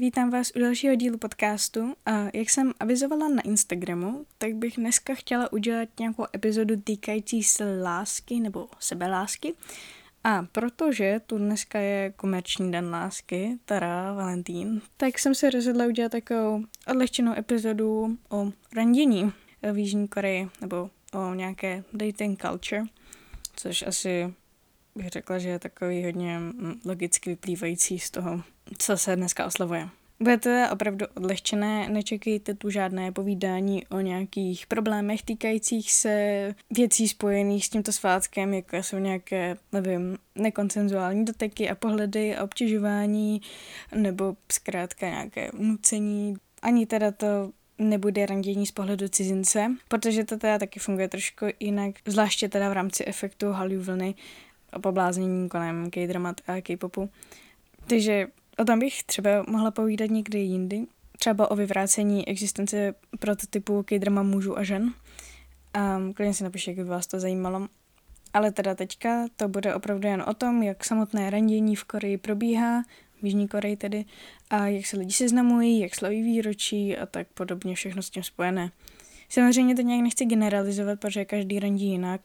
Vítám vás u dalšího dílu podcastu. Jak jsem avizovala na Instagramu, tak bych dneska chtěla udělat nějakou epizodu týkající se lásky nebo sebelásky. A protože tu dneska je komerční den lásky, teda Valentín, tak jsem se rozhodla udělat takovou odlehčenou epizodu o randění v Jižní Koreji, nebo o nějaké dating culture, což asi bych řekla, že je takový hodně mm, logicky vyplývající z toho, co se dneska oslavuje. Bude to opravdu odlehčené, nečekejte tu žádné povídání o nějakých problémech týkajících se věcí spojených s tímto svátkem, jako jsou nějaké, nevím, nekonsenzuální doteky a pohledy a obtěžování, nebo zkrátka nějaké nucení. Ani teda to nebude randění z pohledu cizince, protože to teda taky funguje trošku jinak, zvláště teda v rámci efektu Hallyu vlny a pobláznění kolem K-dramat a K-popu. Takže o tom bych třeba mohla povídat někdy jindy, třeba o vyvrácení existence prototypu K-drama mužů a žen. A klidně si napište, jak by vás to zajímalo. Ale teda teďka to bude opravdu jen o tom, jak samotné randění v Koreji probíhá, v Jižní Koreji tedy, a jak se lidi seznamují, jak slaví výročí a tak podobně, všechno s tím spojené. Samozřejmě to nějak nechci generalizovat, protože každý randí jinak,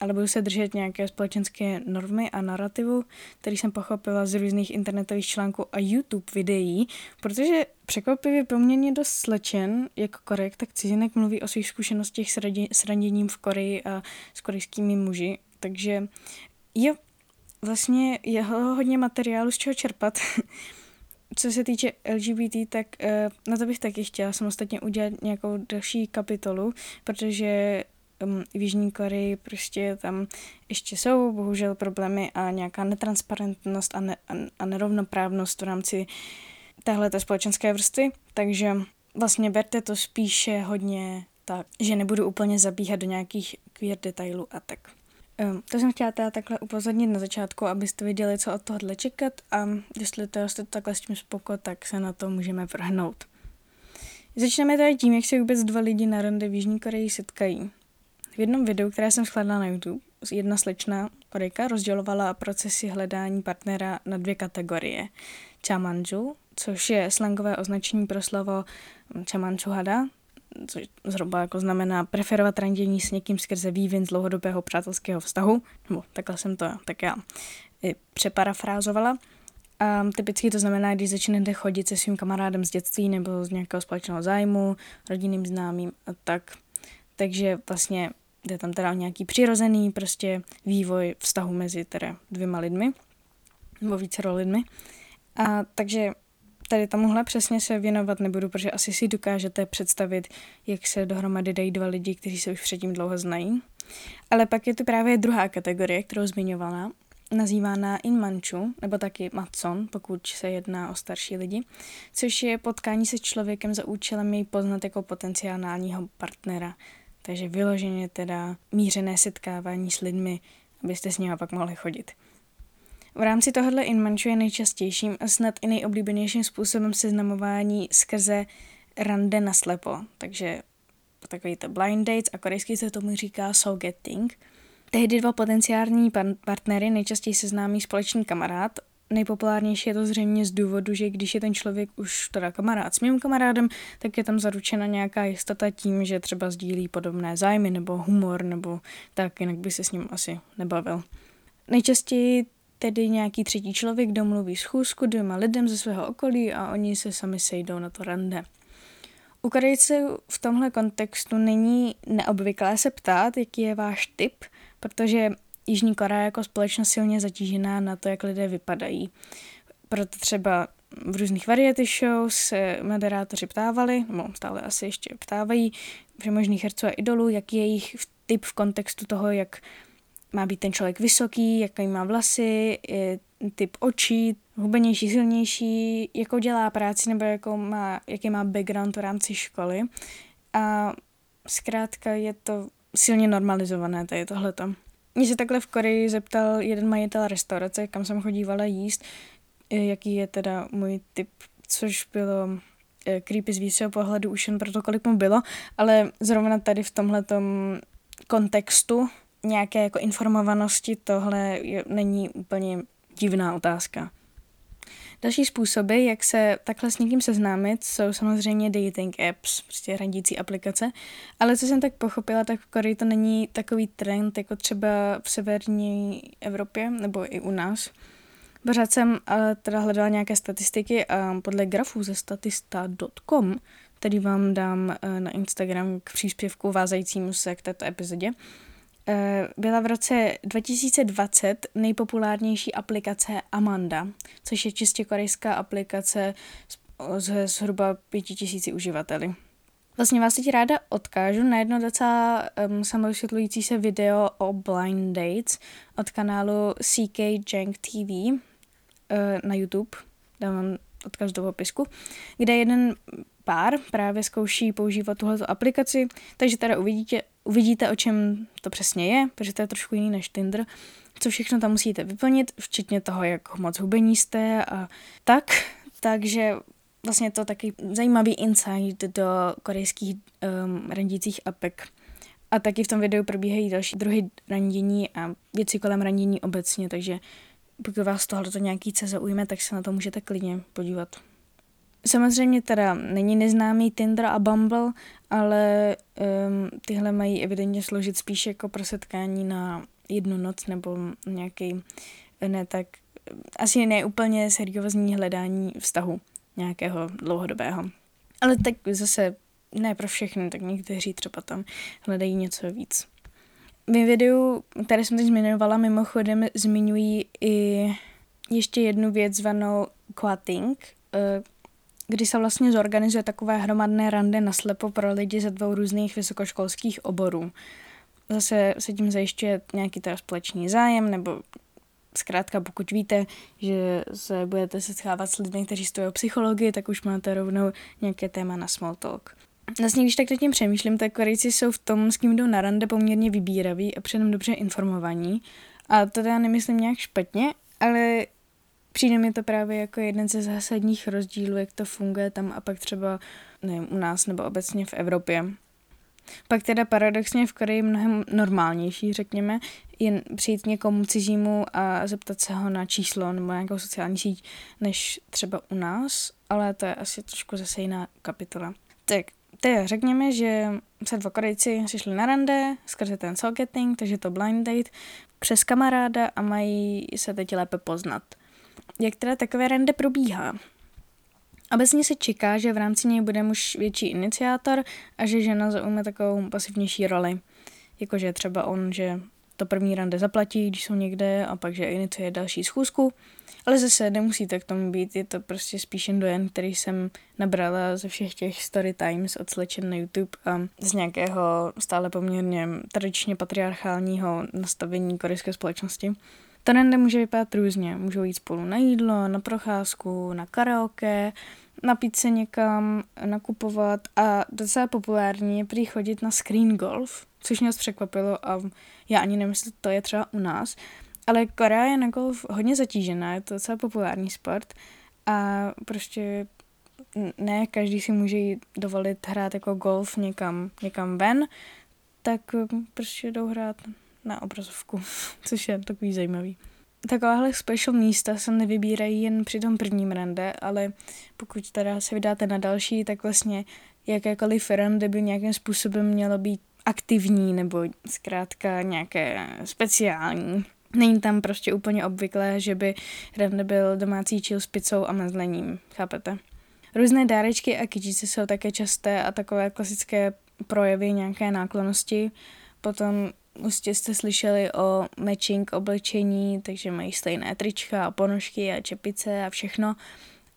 ale budu se držet nějaké společenské normy a narrativu, který jsem pochopila z různých internetových článků a YouTube videí, protože překvapivě poměrně dost slečen, jako Korek, tak cizinek mluví o svých zkušenostech s, radi- v Koreji a s korejskými muži, takže jo, vlastně je hodně materiálu z čeho čerpat. Co se týče LGBT, tak uh, na to bych taky chtěla samostatně udělat nějakou další kapitolu, protože um, v Jižní Koreji prostě tam ještě jsou bohužel problémy a nějaká netransparentnost a, ne, a, a nerovnoprávnost v rámci téhle společenské vrstvy, takže vlastně berte to spíše hodně tak, že nebudu úplně zabíhat do nějakých queer detailů a tak. Um, to jsem chtěla teda takhle upozornit na začátku, abyste věděli, co od tohohle čekat a jestli to jste takhle s tím spoko, tak se na to můžeme vrhnout. Začneme tady tím, jak se vůbec dva lidi na rande v Jižní Koreji setkají. V jednom videu, které jsem shledala na YouTube, jedna slečna Korejka rozdělovala procesy hledání partnera na dvě kategorie. Chamanju, což je slangové označení pro slovo chamanchuhada, což zhruba jako znamená preferovat randění s někým skrze vývin z dlouhodobého přátelského vztahu, nebo takhle jsem to tak já i přeparafrázovala. A typicky to znamená, když začnete chodit se svým kamarádem z dětství nebo z nějakého společného zájmu, rodinným známým a tak. Takže vlastně jde tam teda o nějaký přirozený prostě vývoj vztahu mezi teda dvěma lidmi, nebo více lidmi. A takže tady tomuhle přesně se věnovat nebudu, protože asi si dokážete představit, jak se dohromady dají dva lidi, kteří se už předtím dlouho znají. Ale pak je tu právě druhá kategorie, kterou zmiňovala, nazývána Inmanchu, nebo taky Matson, pokud se jedná o starší lidi, což je potkání se člověkem za účelem jej poznat jako potenciálního partnera. Takže vyloženě teda mířené setkávání s lidmi, abyste s nimi pak mohli chodit. V rámci tohohle inmanču je nejčastějším a snad i nejoblíbenějším způsobem seznamování skrze rande na slepo, takže takový to blind dates a korejský se tomu říká soul getting. Tehdy dva potenciální partnery nejčastěji seznámí společný kamarád Nejpopulárnější je to zřejmě z důvodu, že když je ten člověk už teda kamarád s mým kamarádem, tak je tam zaručena nějaká jistota tím, že třeba sdílí podobné zájmy nebo humor nebo tak, jinak by se s ním asi nebavil. Nejčastěji tedy nějaký třetí člověk domluví schůzku dvěma lidem ze svého okolí a oni se sami sejdou na to rande. U Korejců v tomhle kontextu není neobvyklé se ptát, jaký je váš typ, protože Jižní Korea jako společnost silně zatížená na to, jak lidé vypadají. Proto třeba v různých variety shows se moderátoři ptávali, nebo stále asi ještě ptávají, možných herců a idolů, jaký je jejich typ v kontextu toho, jak má být ten člověk vysoký, jaký má vlasy, typ očí, hubenější, silnější, jakou dělá práci nebo jakou má, jaký má background v rámci školy. A zkrátka je to silně normalizované, tady tohleto. Mě se takhle v Koreji zeptal jeden majitel restaurace, kam jsem chodívala jíst, eh, jaký je teda můj typ, což bylo eh, creepy z výššího pohledu už jen proto, kolik mu bylo, ale zrovna tady v tomhletom kontextu nějaké jako informovanosti tohle je, není úplně divná otázka. Další způsoby, jak se takhle s někým seznámit, jsou samozřejmě dating apps, prostě hradící aplikace. Ale co jsem tak pochopila, tak v Koreji to není takový trend, jako třeba v severní Evropě nebo i u nás. Pořád jsem ale teda hledala nějaké statistiky a podle grafů ze statista.com, který vám dám eh, na Instagram k příspěvku vázajícímu se k této epizodě, eh, byla v roce 2020 nejpopulárnější aplikace Amanda, což je čistě korejská aplikace se zhruba pěti tisíci uživateli. Vlastně vás teď ráda odkážu na jedno docela um, samovysvětlující se video o blind dates od kanálu CK Jank TV uh, na YouTube. Dám vám odkaz do popisku, kde jeden pár právě zkouší používat tuhle aplikaci, takže teda uvidíte, uvidíte, o čem to přesně je, protože to je trošku jiný než Tinder, co všechno tam musíte vyplnit, včetně toho, jak moc hubení jste a tak. Takže vlastně to taky zajímavý insight do korejských um, randících apek. A taky v tom videu probíhají další druhy randění a věci kolem randění obecně, takže pokud vás tohle nějaký ce zaujme, tak se na to můžete klidně podívat. Samozřejmě teda není neznámý Tinder a Bumble, ale um, tyhle mají evidentně složit spíš jako pro setkání na jednu noc nebo nějaký ne tak asi ne úplně seriózní hledání vztahu nějakého dlouhodobého. Ale tak zase ne pro všechny, tak někteří třeba tam hledají něco víc. Ve videu, které jsem teď zmiňovala, mimochodem zmiňují i ještě jednu věc zvanou quatting, eh, kdy se vlastně zorganizuje takové hromadné rande na slepo pro lidi ze dvou různých vysokoškolských oborů. Zase se tím zajišťuje nějaký teda společný zájem, nebo zkrátka pokud víte, že se budete setkávat s lidmi, kteří studují psychologii, tak už máte rovnou nějaké téma na small talk. Vlastně, když tak tím přemýšlím, tak Korejci jsou v tom, s kým jdou na rande, poměrně vybíraví a předem dobře informovaní. A to teda nemyslím nějak špatně, ale přijde mi to právě jako jeden ze zásadních rozdílů, jak to funguje tam a pak třeba nevím, u nás nebo obecně v Evropě. Pak teda paradoxně v Koreji mnohem normálnější, řekněme, jen přijít někomu cizímu a zeptat se ho na číslo nebo nějakou sociální síť, než třeba u nás, ale to je asi trošku zase jiná kapitola. Tak, teda řekněme, že se dva Korejci přišli na rande skrze ten soul-getting, takže to blind date, přes kamaráda a mají se teď lépe poznat jak teda takové rande probíhá. Obecně se čeká, že v rámci něj bude muž větší iniciátor a že žena zaujme takovou pasivnější roli. Jakože třeba on, že to první rande zaplatí, když jsou někde a pak, že iniciuje další schůzku. Ale zase nemusíte k tomu být, je to prostě spíš jen dojem, který jsem nabrala ze všech těch story times od slečen na YouTube a z nějakého stále poměrně tradičně patriarchálního nastavení korejské společnosti. To rande může vypadat různě. Můžou jít spolu na jídlo, na procházku, na karaoke, napít se někam, nakupovat a docela populární je prý chodit na screen golf, což mě překvapilo a já ani jestli to je třeba u nás, ale Korea je na golf hodně zatížená, je to docela populární sport a prostě ne každý si může dovolit hrát jako golf někam, někam ven, tak prostě jdou hrát na obrazovku, což je takový zajímavý. Takováhle special místa se nevybírají jen při tom prvním rande, ale pokud teda se vydáte na další, tak vlastně jakékoliv rande by nějakým způsobem mělo být aktivní nebo zkrátka nějaké speciální. Není tam prostě úplně obvyklé, že by rande byl domácí chill s pizzou a mezlením, chápete? Různé dárečky a kytice jsou také časté a takové klasické projevy nějaké náklonosti. Potom Určitě jste slyšeli o matching oblečení, takže mají stejné trička a ponožky a čepice a všechno.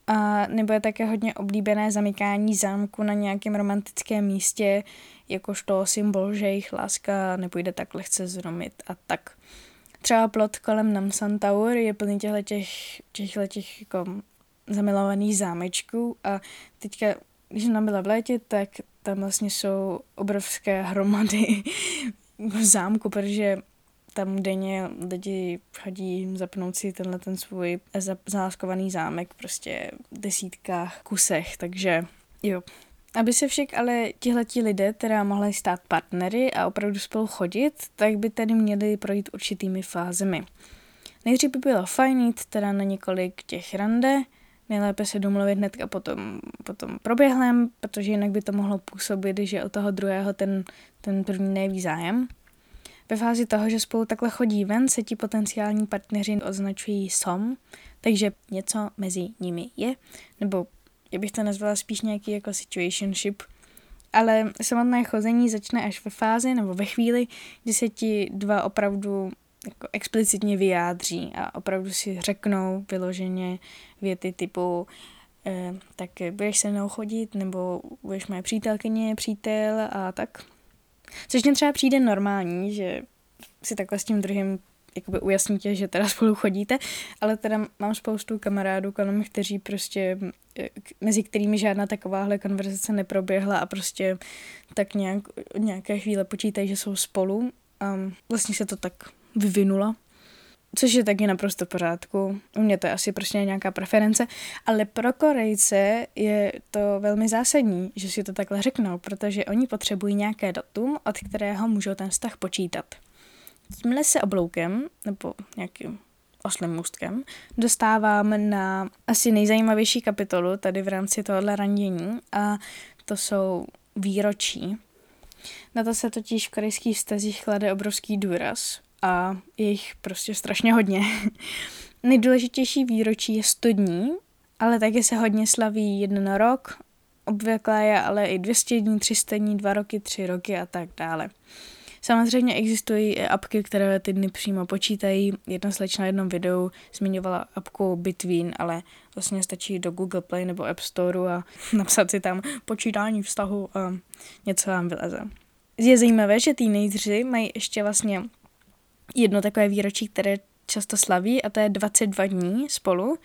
A nebo je také hodně oblíbené zamykání zámku na nějakém romantickém místě, jakožto symbol, že jejich láska nepůjde tak lehce zromit a tak. Třeba plot kolem Namsan Tower je plný těchto těch, těchto těch jako zamilovaných zámečků a teďka, když tam byla v létě, tak tam vlastně jsou obrovské hromady v zámku, protože tam denně lidi chodí zapnout si tenhle ten svůj záskovaný zámek prostě v desítkách kusech, takže jo. Aby se však ale tihleti lidé teda mohli stát partnery a opravdu spolu chodit, tak by tedy měli projít určitými fázemi. Nejdřív by bylo fajn jít teda na několik těch rande, nejlépe se domluvit hned a potom, potom proběhlem, protože jinak by to mohlo působit, že od toho druhého ten, ten první neví zájem. Ve fázi toho, že spolu takhle chodí ven, se ti potenciální partneři označují som, takže něco mezi nimi je, nebo já bych to nazvala spíš nějaký jako situationship, ale samotné chození začne až ve fázi nebo ve chvíli, kdy se ti dva opravdu jako explicitně vyjádří a opravdu si řeknou vyloženě věty typu eh, tak budeš se mnou chodit, nebo budeš moje přítelkyně, přítel a tak. Což mě třeba přijde normální, že si takhle s tím druhým jakoby ujasníte, že teda spolu chodíte, ale teda mám spoustu kamarádů kolem, kteří prostě, eh, mezi kterými žádná takováhle konverzace neproběhla a prostě tak nějak, nějaké chvíle počítají, že jsou spolu a vlastně se to tak vyvinula. Což je taky naprosto v pořádku. U mě to je asi prostě nějaká preference, ale pro Korejce je to velmi zásadní, že si to takhle řeknou, protože oni potřebují nějaké datum, od kterého můžou ten vztah počítat. Tímhle se obloukem, nebo nějakým oslým můstkem, dostávám na asi nejzajímavější kapitolu tady v rámci tohohle randění a to jsou výročí. Na to se totiž v korejských vztazích klade obrovský důraz a je jich prostě strašně hodně. Nejdůležitější výročí je 100 dní, ale taky se hodně slaví jeden rok, obvykle je ale i 200 dní, 300 dní, 2 roky, 3 roky a tak dále. Samozřejmě existují i apky, které ty dny přímo počítají. Jedna slečna na jednom videu zmiňovala apku Between, ale vlastně stačí do Google Play nebo App Store a napsat si tam počítání vztahu a něco vám vyleze. Je zajímavé, že teenageři mají ještě vlastně jedno takové výročí, které často slaví a to je 22 dní spolu,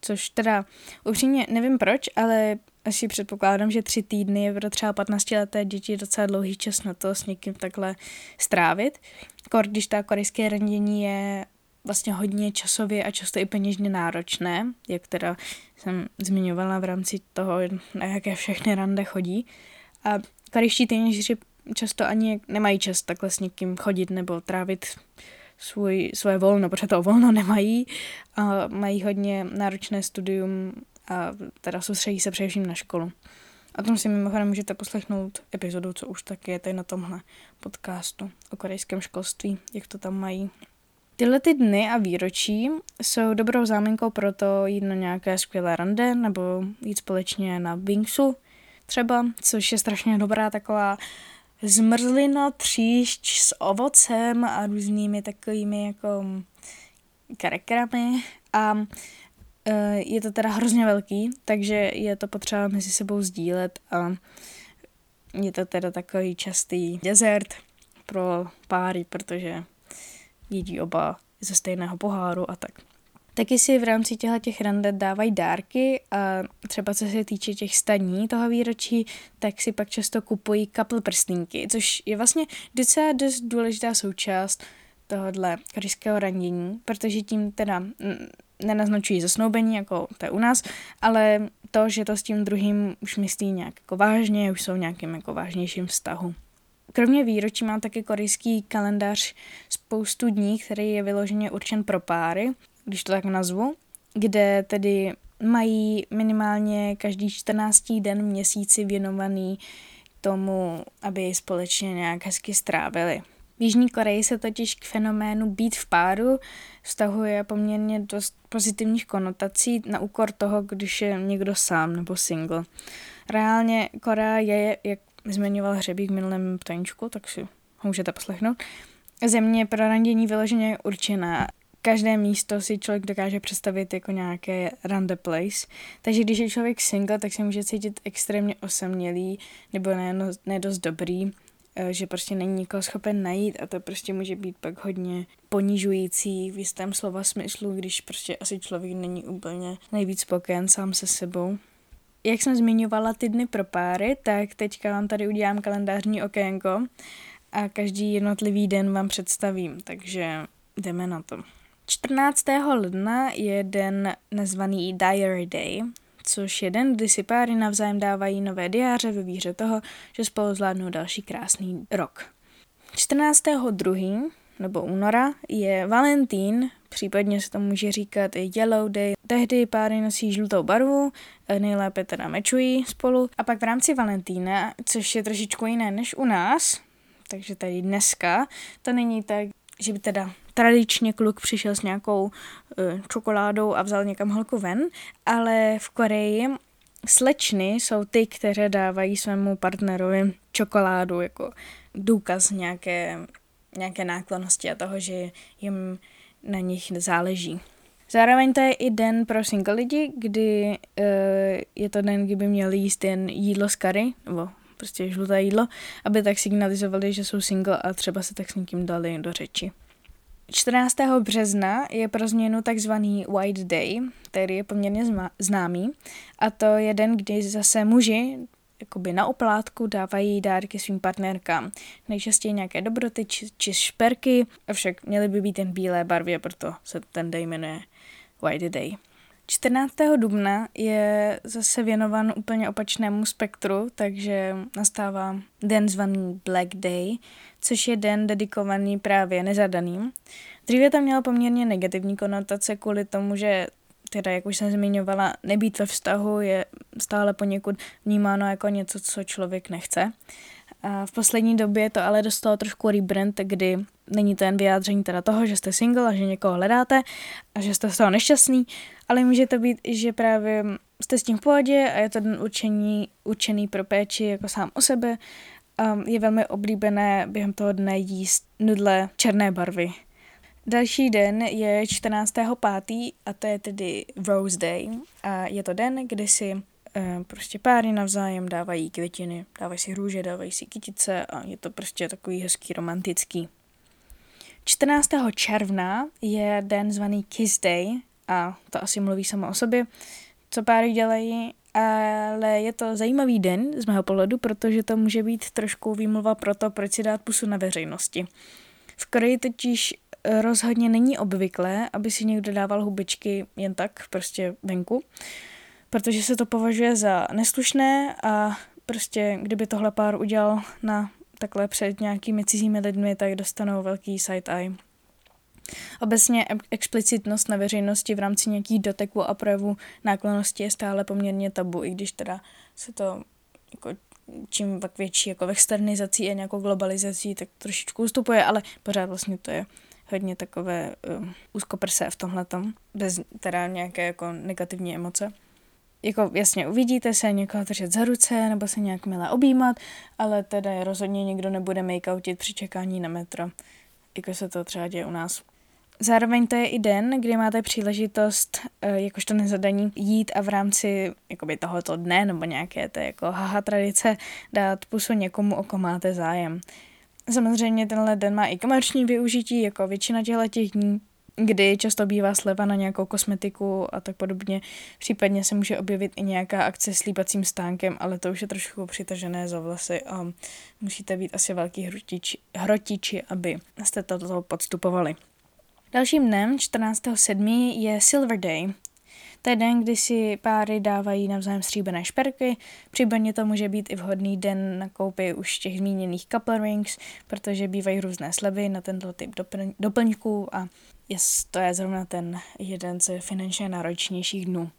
což teda upřímně nevím proč, ale asi předpokládám, že tři týdny je pro třeba 15 leté děti docela dlouhý čas na to s někým takhle strávit. Kor, když ta korejské randění je vlastně hodně časově a často i peněžně náročné, jak teda jsem zmiňovala v rámci toho, na jaké všechny rande chodí. A korejští teenageři často ani nemají čas takhle s někým chodit nebo trávit svůj, svoje volno, protože to volno nemají a mají hodně náročné studium a teda soustředí se především na školu. A tom si mimochodem můžete poslechnout epizodu, co už tak je tady na tomhle podcastu o korejském školství, jak to tam mají. Tyhle ty dny a výročí jsou dobrou záminkou pro to jít na nějaké skvělé rande nebo jít společně na Bingsu třeba, což je strašně dobrá taková zmrzlina, tříšť s ovocem a různými takovými jako karekrami a je to teda hrozně velký, takže je to potřeba mezi sebou sdílet a je to teda takový častý dezert pro páry, protože jedí oba ze stejného poháru a tak. Taky si v rámci těchto těch randet dávají dárky a třeba co se týče těch staní toho výročí, tak si pak často kupují kapl prstínky, což je vlastně docela dost důležitá součást tohohle korejského randění, protože tím teda nenaznačují zasnoubení, jako to je u nás, ale to, že to s tím druhým už myslí nějak jako vážně, už jsou nějakým jako vážnějším vztahu. Kromě výročí má taky korejský kalendář spoustu dní, který je vyloženě určen pro páry když to tak nazvu, kde tedy mají minimálně každý 14. den měsíci věnovaný tomu, aby společně nějak hezky strávili. V Jižní Koreji se totiž k fenoménu být v páru vztahuje poměrně dost pozitivních konotací na úkor toho, když je někdo sám nebo single. Reálně Korea je, jak zmiňoval Hřebík v minulém ptaníčku, tak si ho můžete poslechnout, země pro randění vyloženě určená každé místo si člověk dokáže představit jako nějaké rande place. Takže když je člověk single, tak se může cítit extrémně osamělý nebo ne, no, ne dost dobrý, že prostě není nikoho schopen najít a to prostě může být pak hodně ponižující v jistém slova smyslu, když prostě asi člověk není úplně nejvíc spokojen sám se sebou. Jak jsem zmiňovala ty dny pro páry, tak teďka vám tady udělám kalendářní okénko a každý jednotlivý den vám představím, takže jdeme na to. 14. ledna je den nazvaný Diary Day, což je den, kdy si páry navzájem dávají nové diáře ve víře toho, že spolu zvládnou další krásný rok. 14. 2. nebo února je Valentín, případně se to může říkat i Yellow Day, Tehdy páry nosí žlutou barvu, nejlépe teda mečují spolu. A pak v rámci Valentína, což je trošičku jiné než u nás, takže tady dneska, to není tak, že by teda tradičně kluk přišel s nějakou uh, čokoládou a vzal někam holku ven, ale v Koreji slečny jsou ty, které dávají svému partnerovi čokoládu jako důkaz nějaké, nějaké náklonosti a toho, že jim na nich záleží. Zároveň to je i den pro single lidi, kdy uh, je to den, kdy by měli jíst jen jídlo z kary, nebo prostě žluté jídlo, aby tak signalizovali, že jsou single a třeba se tak s někým dali do řeči. 14. března je pro změnu takzvaný White Day, který je poměrně známý. A to je den, kdy zase muži jakoby na oplátku dávají dárky svým partnerkám. Nejčastěji nějaké dobroty či, či šperky, avšak měly by být jen bílé barvě, proto se ten den jmenuje White Day. 14. dubna je zase věnovan úplně opačnému spektru, takže nastává den zvaný Black Day, což je den dedikovaný právě nezadaným. Dříve tam měla poměrně negativní konotace kvůli tomu, že teda, jak už jsem zmiňovala, nebýt ve vztahu je stále poněkud vnímáno jako něco, co člověk nechce. A v poslední době to ale dostalo trošku rebrand, kdy není to jen vyjádření teda toho, že jste single a že někoho hledáte a že jste z toho nešťastný, ale může to být, že právě jste s tím v pohodě a je to den určení, určený pro péči jako sám o sebe. A je velmi oblíbené během toho dne jíst nudle černé barvy. Další den je 14.5. a to je tedy Rose Day. A je to den, kdy si prostě páry navzájem dávají květiny, dávají si růže, dávají si kytice a je to prostě takový hezký romantický. 14. června je den zvaný Kiss Day a to asi mluví samo o sobě, co páry dělají, ale je to zajímavý den z mého pohledu, protože to může být trošku výmluva pro to, proč si dát pusu na veřejnosti. V Koreji totiž rozhodně není obvyklé, aby si někdo dával hubičky jen tak, prostě venku, protože se to považuje za neslušné a prostě kdyby tohle pár udělal na takhle před nějakými cizími lidmi, tak dostanou velký side-eye. Obecně explicitnost na veřejnosti v rámci nějakých doteků a projevů náklonosti je stále poměrně tabu, i když teda se to jako čím pak větší jako externizací a nějakou globalizací, tak trošičku ustupuje, ale pořád vlastně to je hodně takové uh, úzkoprsé v tomhle bez teda nějaké jako negativní emoce. Jako jasně, uvidíte se někoho držet za ruce nebo se nějak milé objímat, ale teda rozhodně nikdo nebude makeoutit při čekání na metro, jako se to třeba děje u nás. Zároveň to je i den, kdy máte příležitost, eh, jakožto nezadaní, jít a v rámci jakoby tohoto dne nebo nějaké té jako haha tradice dát pusu někomu, o kom máte zájem. Samozřejmě tenhle den má i komerční využití, jako většina těchto těch dní, kdy často bývá sleva na nějakou kosmetiku a tak podobně. Případně se může objevit i nějaká akce s líbacím stánkem, ale to už je trošku přitažené za vlasy a musíte být asi velký hrotiči, hrotiči aby jste toto podstupovali. Dalším dnem, 14.7., je Silver Day. To je den, kdy si páry dávají navzájem stříbené šperky, případně to může být i vhodný den na koupi už těch zmíněných couple rings, protože bývají různé slevy na tento typ dopl- doplňků a yes, to je zrovna ten jeden z finančně náročnějších dnů.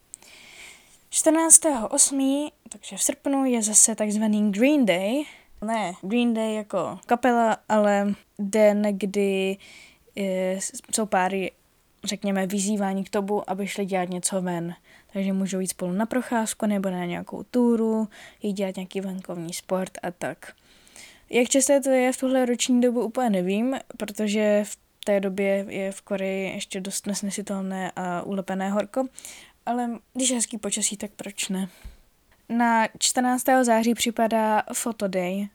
14.8., takže v srpnu, je zase takzvaný Green Day. Ne, Green Day jako kapela, ale den, kdy je, jsou páry, řekněme, vyzývání k tomu, aby šli dělat něco ven. Takže můžou jít spolu na procházku nebo na nějakou túru, jít dělat nějaký venkovní sport a tak. Jak časté to je v tuhle roční dobu úplně nevím, protože v té době je v Koreji ještě dost nesnesitelné a ulepené horko, ale když je hezký počasí, tak proč ne? Na 14. září připadá Fotoday,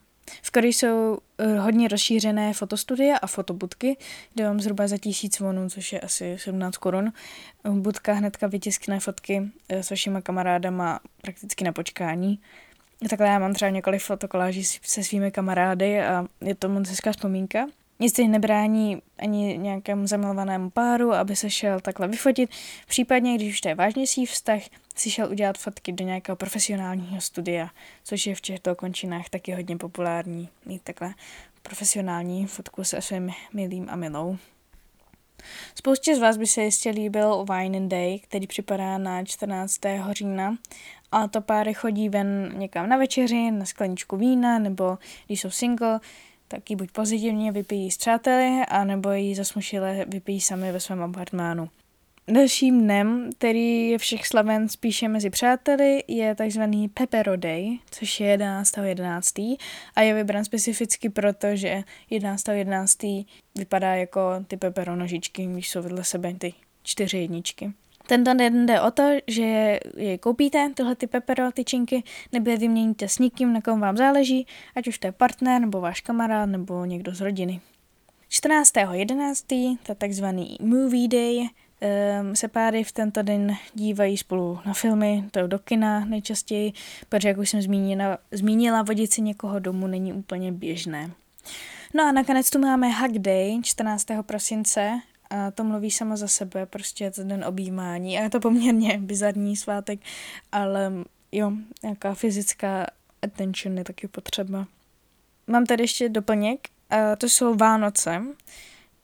v Koreji jsou eh, hodně rozšířené fotostudie a fotobudky, kde mám zhruba za tisíc vonů, což je asi 17 korun. Budka hnedka vytiskne fotky eh, s vašima kamarádama prakticky na počkání. Takhle já mám třeba několik fotokoláží se svými kamarády a je to moc hezká vzpomínka. Nic teď nebrání ani nějakému zamilovanému páru, aby se šel takhle vyfotit. Případně, když už to je vážnější vztah, si šel udělat fotky do nějakého profesionálního studia, což je v těchto končinách taky hodně populární, mít takhle profesionální fotku se svým milým a milou. Spoustě z vás by se jistě líbil Wine and Day, který připadá na 14. října. A to páry chodí ven někam na večeři, na skleničku vína, nebo když jsou single, tak ji buď pozitivně vypijí s přáteli, anebo ji zasmušile vypijí sami ve svém apartmánu. Dalším dnem, který je všech slaven spíše mezi přáteli, je takzvaný Pepero Day, což je 11.11. .11. a je vybran specificky proto, že 11.11. .11. vypadá jako ty pepero nožičky, když jsou vedle sebe ty čtyři jedničky. Tento den jde o to, že je koupíte, tyhle ty pepero tyčinky, nebo je vyměníte s někým, na kom vám záleží, ať už to je partner, nebo váš kamarád, nebo někdo z rodiny. 14.11. to je takzvaný Movie Day, um, se páry v tento den dívají spolu na filmy, to je do kina nejčastěji, protože jak už jsem zmínila, zmínila vodit si někoho domů není úplně běžné. No a nakonec tu máme Hug Day 14. prosince a to mluví samo za sebe, prostě to den objímání a je to poměrně bizarní svátek, ale jo, nějaká fyzická attention je taky potřeba. Mám tady ještě doplněk, a to jsou Vánoce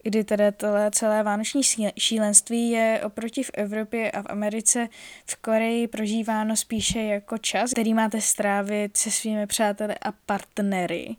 kdy tedy tohle celé vánoční šílenství je oproti v Evropě a v Americe v Koreji prožíváno spíše jako čas, který máte strávit se svými přáteli a partnery,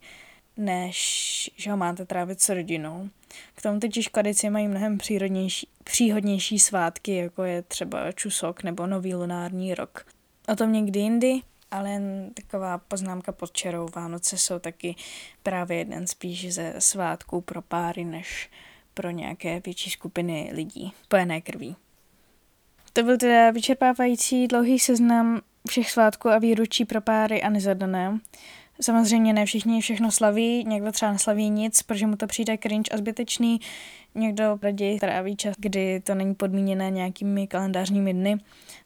než že ho máte trávit s rodinou. K tomu totiž Korejci mají mnohem přírodnější, příhodnější svátky, jako je třeba Čusok nebo Nový lunární rok. O tom někdy jindy, ale jen taková poznámka pod čarou. Vánoce jsou taky právě jeden spíš ze svátků pro páry, než pro nějaké větší skupiny lidí, spojené krví. To byl teda vyčerpávající dlouhý seznam všech svátků a výročí pro páry a nezadané. Samozřejmě ne všichni všechno slaví, někdo třeba neslaví nic, protože mu to přijde cringe a zbytečný, někdo raději tráví čas, kdy to není podmíněné nějakými kalendářními dny.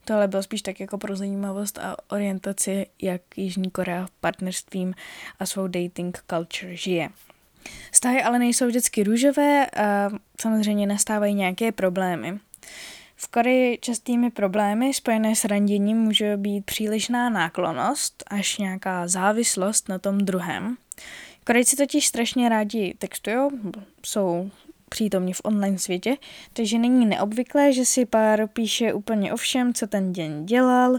Tohle bylo spíš tak jako pro zajímavost a orientaci, jak Jižní Korea partnerstvím a svou dating culture žije. Vztahy ale nejsou vždycky růžové a samozřejmě nastávají nějaké problémy. V Koreji častými problémy spojené s randěním může být přílišná náklonost až nějaká závislost na tom druhém. Korejci totiž strašně rádi textují, jsou přítomní v online světě, takže není neobvyklé, že si pár píše úplně o všem, co ten den dělal,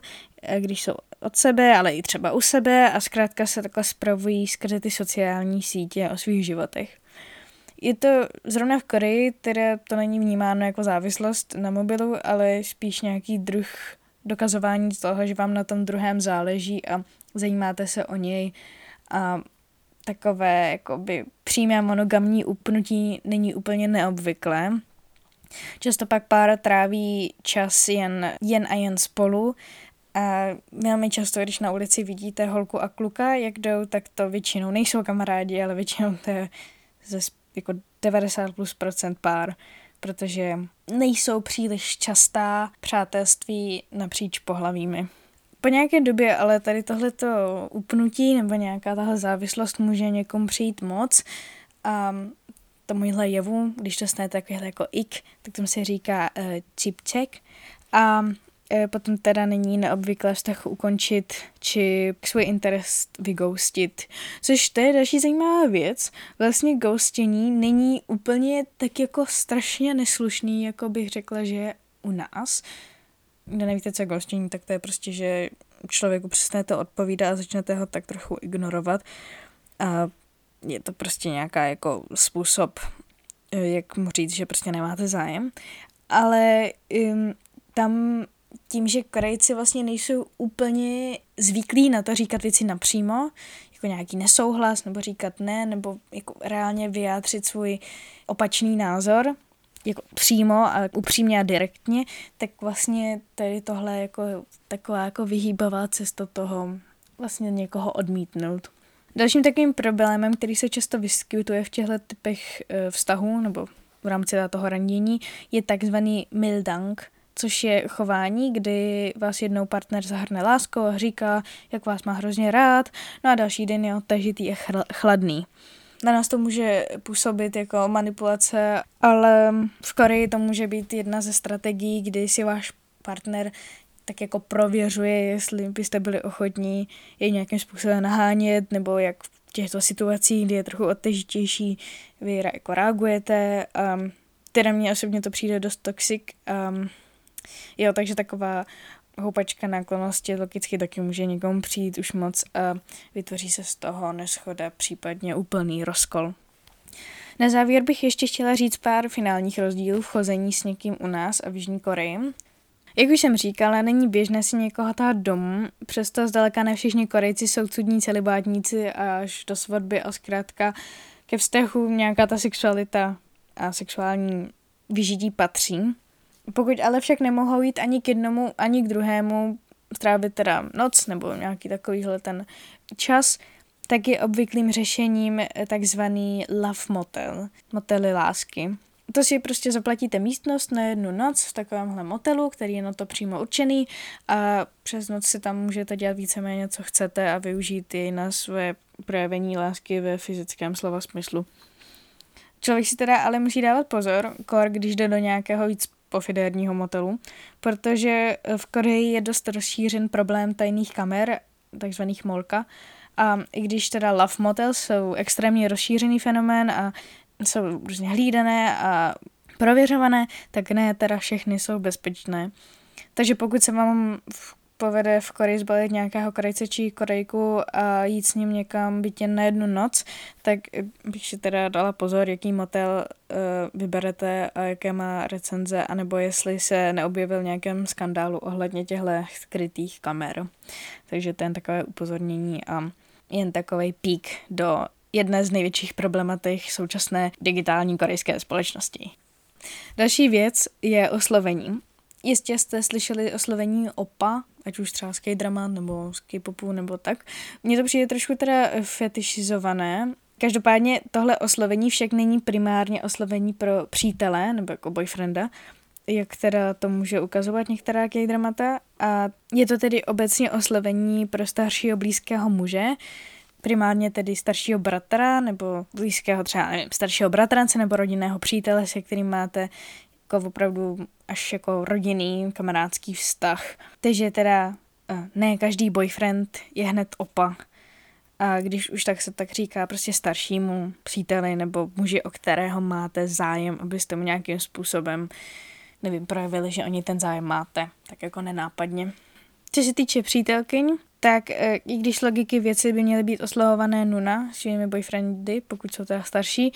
když jsou od sebe, ale i třeba u sebe a zkrátka se takhle spravují skrze ty sociální sítě o svých životech. Je to zrovna v Koreji, které to není vnímáno jako závislost na mobilu, ale spíš nějaký druh dokazování toho, že vám na tom druhém záleží a zajímáte se o něj a takové jakoby přímé monogamní upnutí není úplně neobvyklé. Často pak pár tráví čas jen, jen a jen spolu a velmi často, když na ulici vidíte holku a kluka, jak jdou, tak to většinou nejsou kamarádi, ale většinou to je ze jako 90 plus procent pár, protože nejsou příliš častá přátelství napříč pohlavími. Po nějaké době ale tady tohleto upnutí nebo nějaká tahle závislost může někomu přijít moc a tomuhle jevu, když to stane takovýhle jako ik, tak tomu se říká uh, chip check a potom teda není neobvyklé vztah ukončit či svůj interest vyghostit. Což to je další zajímavá věc. Vlastně ghostění není úplně tak jako strašně neslušný, jako bych řekla, že je u nás. Kdo nevíte, co je ghostění, tak to je prostě, že člověku přestanete odpovídat a začnete ho tak trochu ignorovat. A je to prostě nějaká jako způsob, eh, jak mu říct, že prostě nemáte zájem. Ale um, tam tím, že Korejci vlastně nejsou úplně zvyklí na to říkat věci napřímo, jako nějaký nesouhlas, nebo říkat ne, nebo jako reálně vyjádřit svůj opačný názor, jako přímo a upřímně a direktně, tak vlastně tady tohle jako taková jako vyhýbavá cesta toho vlastně někoho odmítnout. Dalším takovým problémem, který se často vyskytuje v těchto typech e, vztahů nebo v rámci toho randění, je takzvaný mildang, což je chování, kdy vás jednou partner zahrne láskou a říká, jak vás má hrozně rád, no a další den je odtažitý a chladný. Na nás to může působit jako manipulace, ale v Koreji to může být jedna ze strategií, kdy si váš partner tak jako prověřuje, jestli byste byli ochotní je nějakým způsobem nahánět, nebo jak v těchto situacích, kdy je trochu odtežitější, vy jako reagujete. Um, Teda mně osobně to přijde dost toxic. Um, jo, takže taková houpačka náklonosti logicky taky může někomu přijít už moc a vytvoří se z toho neschoda, případně úplný rozkol. Na závěr bych ještě chtěla říct pár finálních rozdílů v chození s někým u nás a v Jižní Koreji. Jak už jsem říkala, není běžné si někoho tát domů, přesto zdaleka ne všichni Korejci jsou cudní celibátníci až do svatby a zkrátka ke vztahu nějaká ta sexualita a sexuální vyžití patří. Pokud ale však nemohou jít ani k jednomu, ani k druhému, strávit teda noc nebo nějaký takovýhle ten čas, tak je obvyklým řešením takzvaný love motel, motely lásky. To si prostě zaplatíte místnost na jednu noc v takovémhle motelu, který je na to přímo určený a přes noc si tam můžete dělat víceméně, co chcete a využít ji na své projevení lásky ve fyzickém slova smyslu. Člověk si teda ale musí dávat pozor, kor, když jde do nějakého víc pofidérního motelu, protože v Koreji je dost rozšířen problém tajných kamer, takzvaných molka, a i když teda love motel jsou extrémně rozšířený fenomén a jsou různě hlídané a prověřované, tak ne teda všechny jsou bezpečné. Takže pokud se vám v povede v Koreji zbalit nějakého Korejce či Korejku a jít s ním někam bytě na jednu noc, tak bych si teda dala pozor, jaký motel uh, vyberete a jaké má recenze, anebo jestli se neobjevil nějakém skandálu ohledně těchto skrytých kamer. Takže to je takové upozornění a jen takový pík do jedné z největších problematik současné digitální korejské společnosti. Další věc je oslovení. Jistě jste slyšeli oslovení opa, ať už třeba z K-drama nebo z K-popu nebo tak. Mně to přijde trošku teda fetišizované. Každopádně tohle oslovení však není primárně oslovení pro přítele nebo jako boyfrienda, jak teda to může ukazovat některá K-dramata. A je to tedy obecně oslovení pro staršího blízkého muže, primárně tedy staršího bratra nebo blízkého třeba nevím, staršího bratrance nebo rodinného přítele, se kterým máte jako opravdu až jako rodinný, kamarádský vztah. Takže teda eh, ne každý boyfriend je hned opa. A když už tak se tak říká prostě staršímu příteli nebo muži, o kterého máte zájem, abyste mu nějakým způsobem, nevím, projevili, že oni ten zájem máte, tak jako nenápadně. Co se týče přítelkyň, tak eh, i když logiky věci by měly být oslovované nuna svými boyfriendy, pokud jsou teda starší,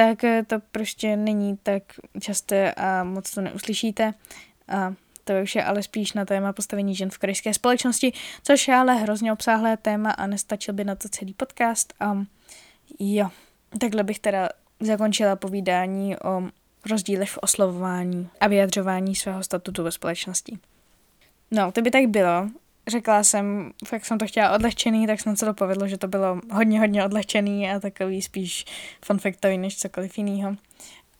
tak eh, to prostě není tak časté a moc to neuslyšíte. A to už je ale spíš na téma postavení žen v korejské společnosti, což je ale hrozně obsáhlé téma a nestačil by na to celý podcast. A jo, takhle bych teda zakončila povídání o rozdílech v oslovování a vyjadřování svého statutu ve společnosti. No, to by tak bylo řekla jsem, jak jsem to chtěla odlehčený, tak jsem se to povedlo, že to bylo hodně, hodně odlehčený a takový spíš funfaktový než cokoliv jiného.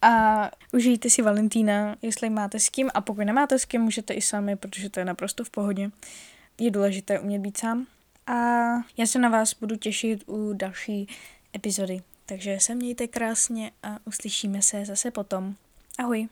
A užijte si Valentína, jestli máte s kým a pokud nemáte s kým, můžete i sami, protože to je naprosto v pohodě. Je důležité umět být sám. A já se na vás budu těšit u další epizody. Takže se mějte krásně a uslyšíme se zase potom. Ahoj.